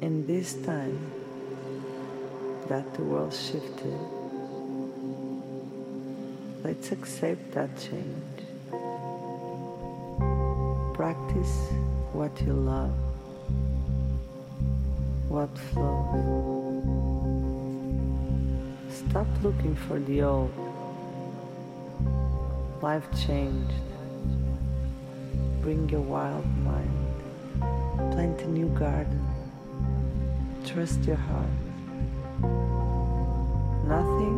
In this time that the world shifted, let's accept that change. Practice what you love, what flows. Stop looking for the old. Life changed. Bring your wild mind. Plant a new garden. Trust your heart. Nothing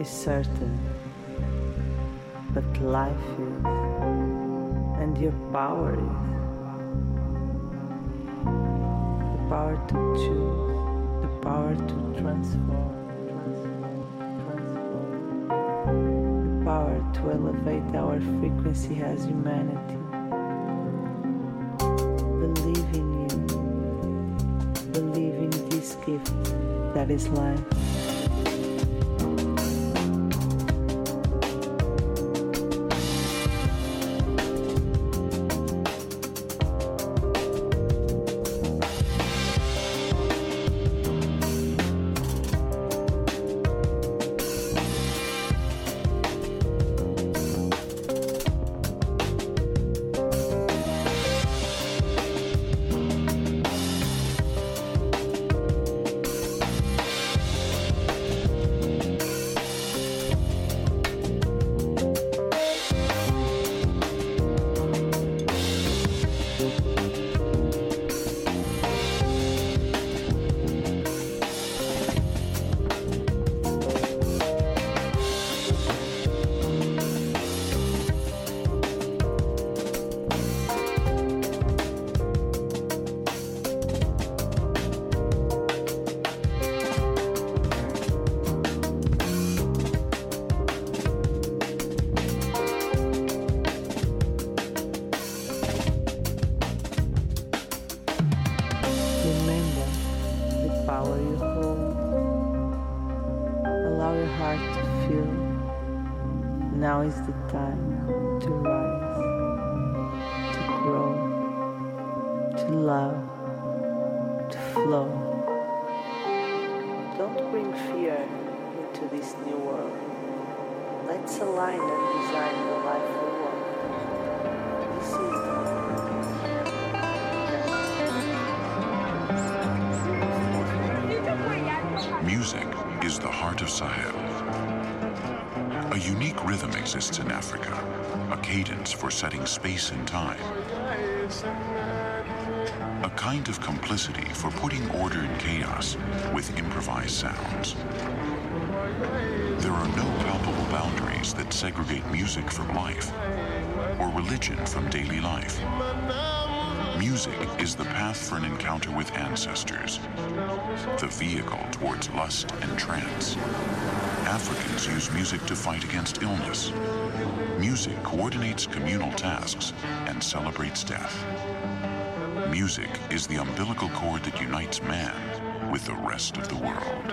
is certain, but life is, and your power is. The power to choose, the power to transform, the power to elevate our frequency as humanity. That is life. Sounds. There are no palpable boundaries that segregate music from life or religion from daily life. Music is the path for an encounter with ancestors, the vehicle towards lust and trance. Africans use music to fight against illness. Music coordinates communal tasks and celebrates death. Music is the umbilical cord that unites man with the rest of the world.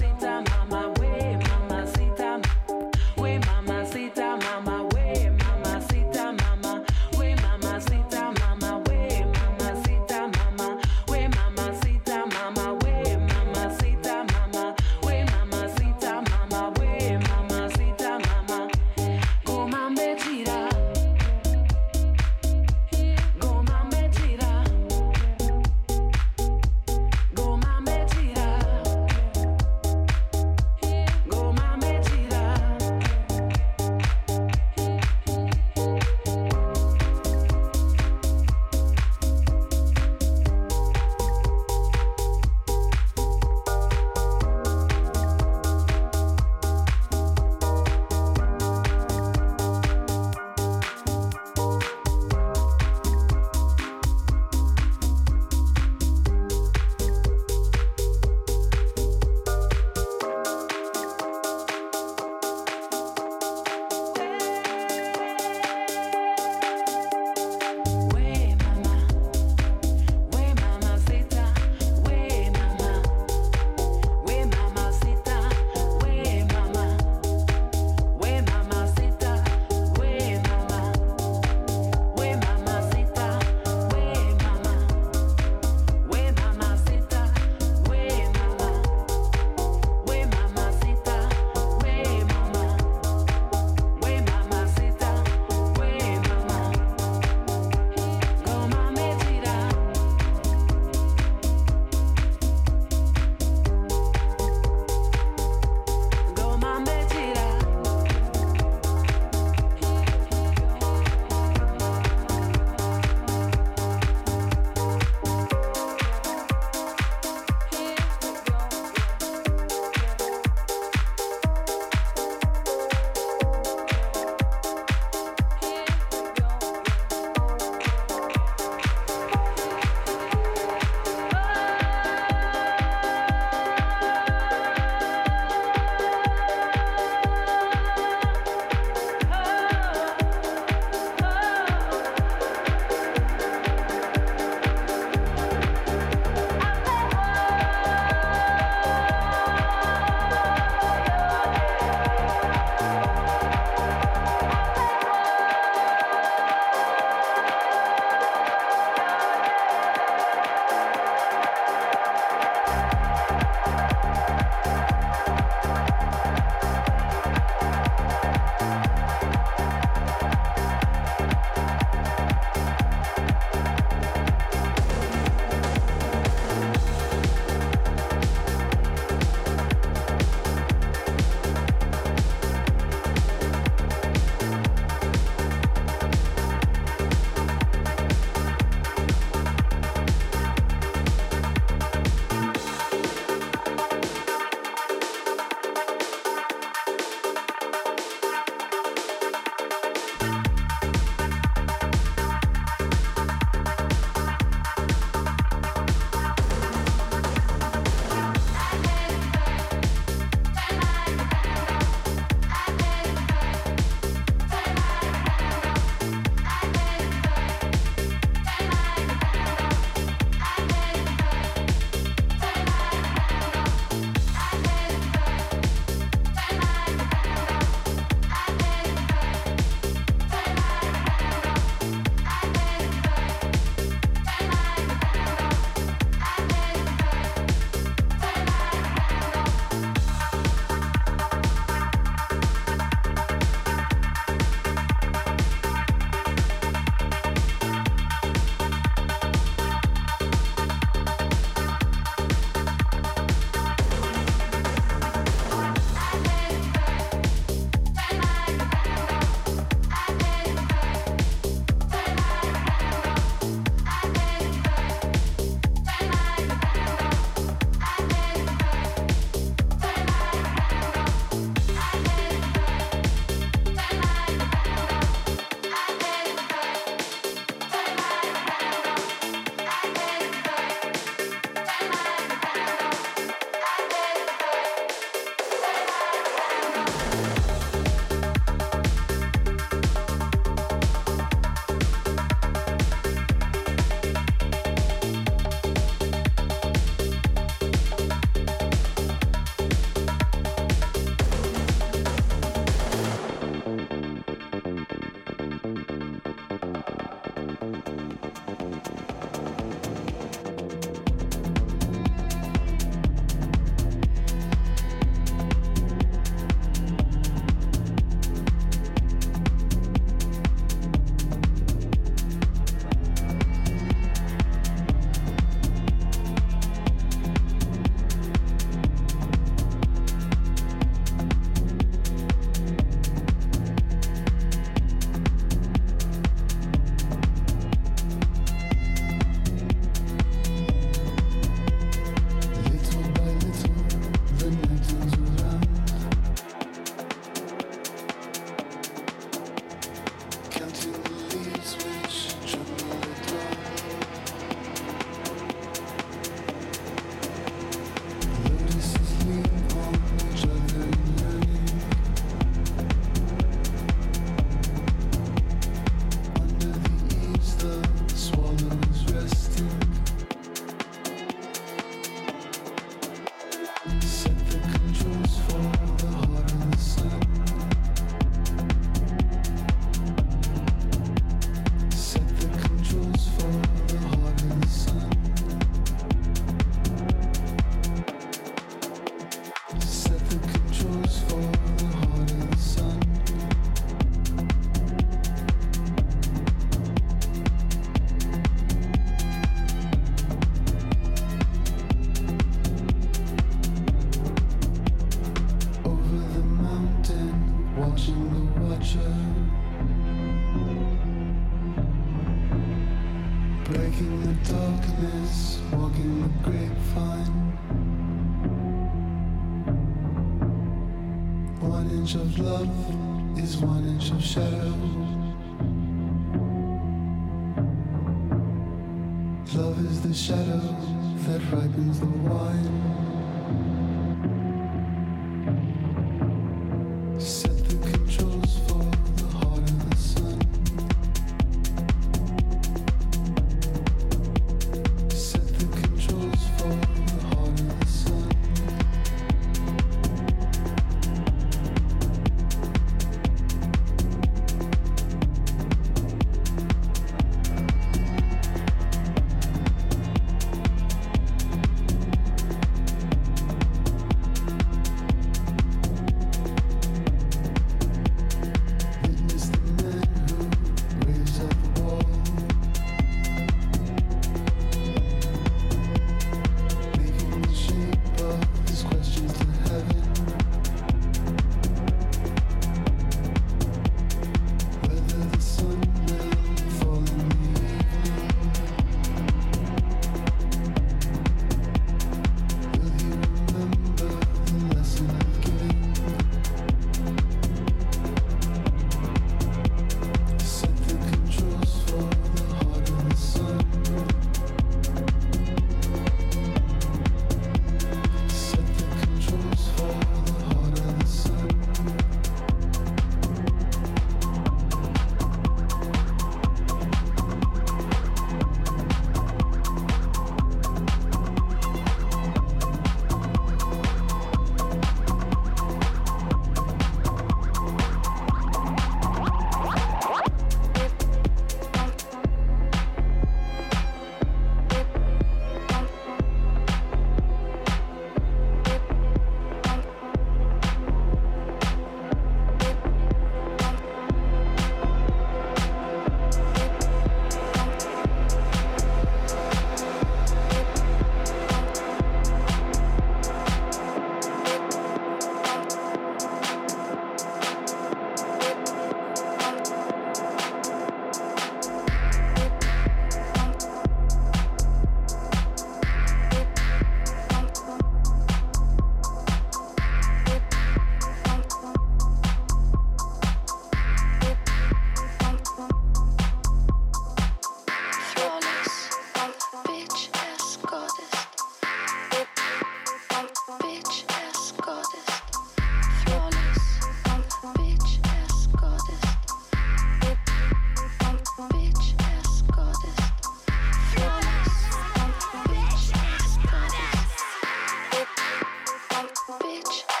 Bitch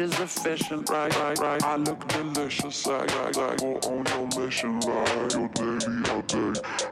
is efficient, right, right, right. I look delicious, I, I, I go on your mission, right? Your daily update. Yo,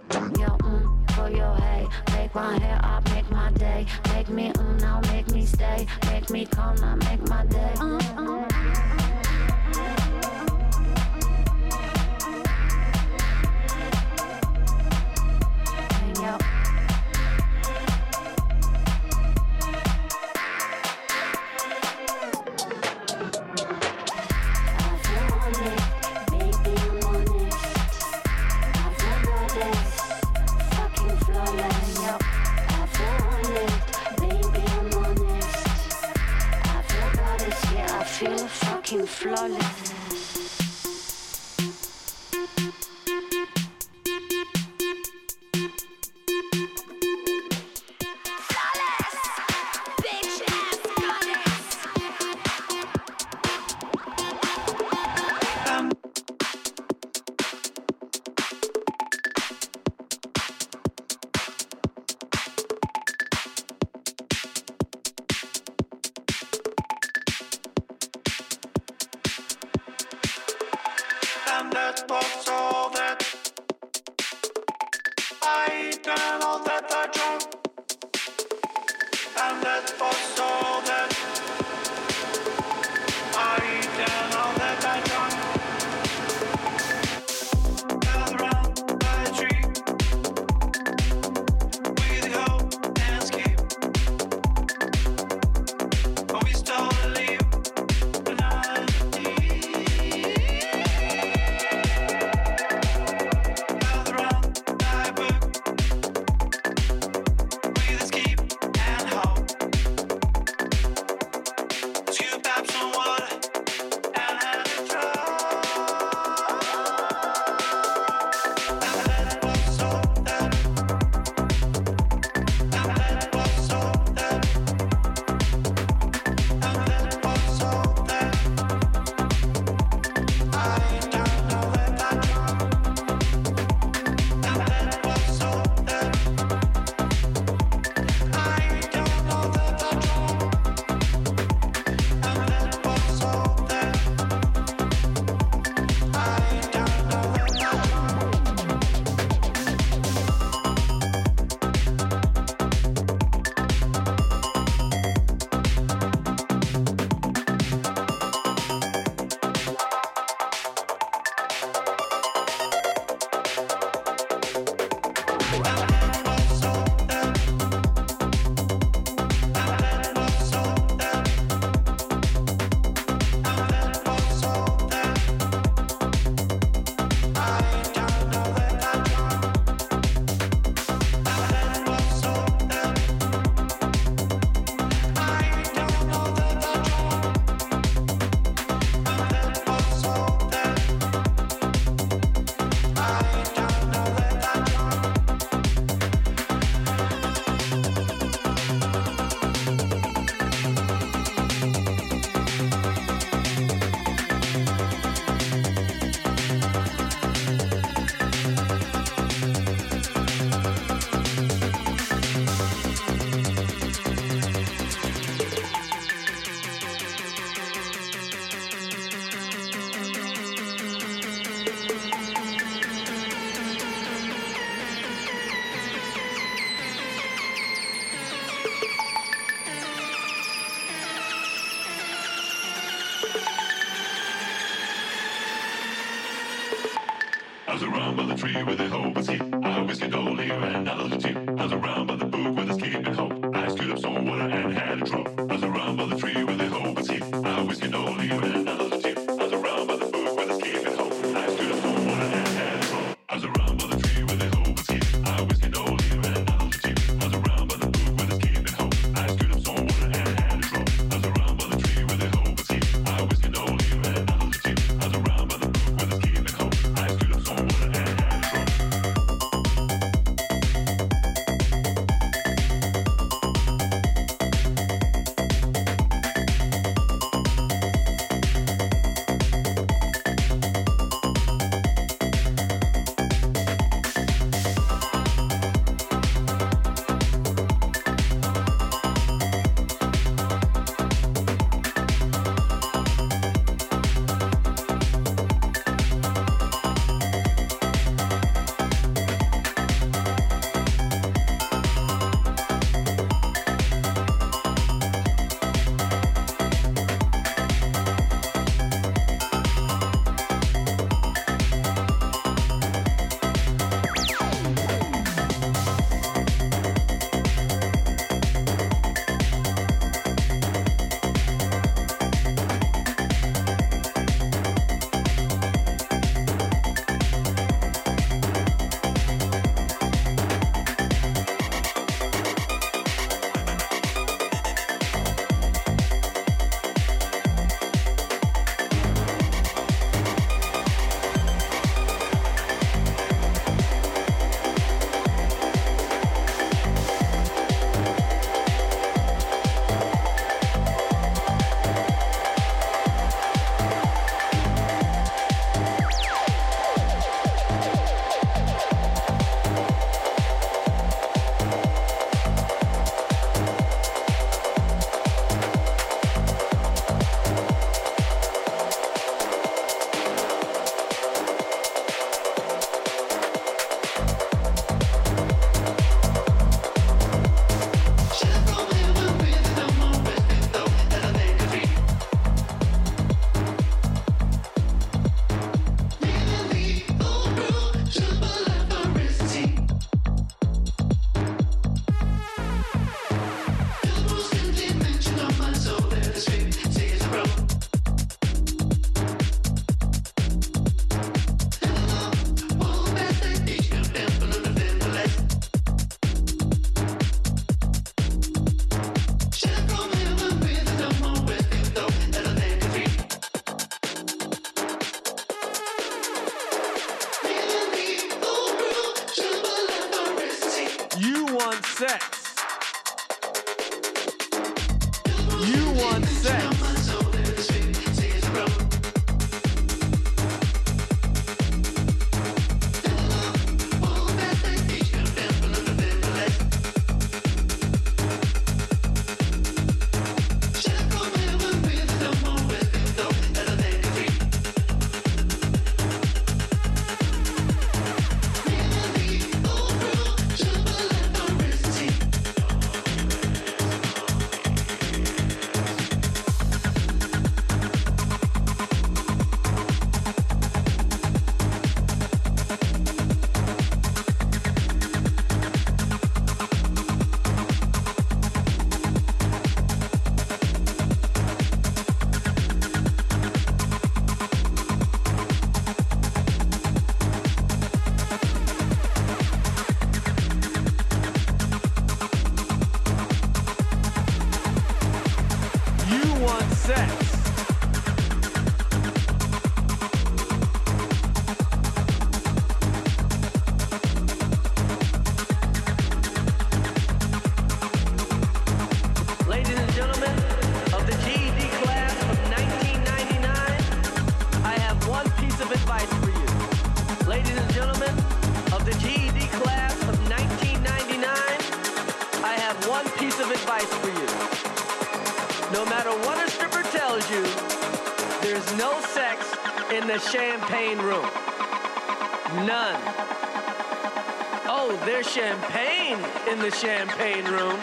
in the champagne room.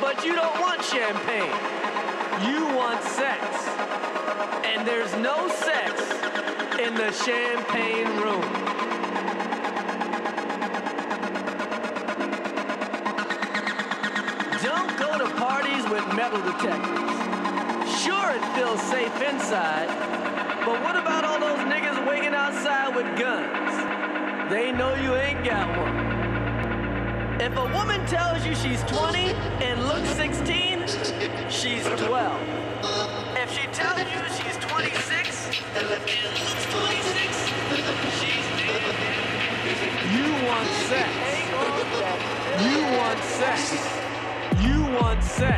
But you don't want champagne. You want sex. And there's no sex in the champagne room. Don't go to parties with metal detectors. Sure, it feels safe inside, but what about all those niggas waiting outside with guns? They know you ain't got one. If a woman tells you she's 20 and looks 16, she's 12. If she tells you she's 26 and looks 26, she's dead. You want sex. You want sex. You want sex.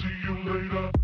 See you later.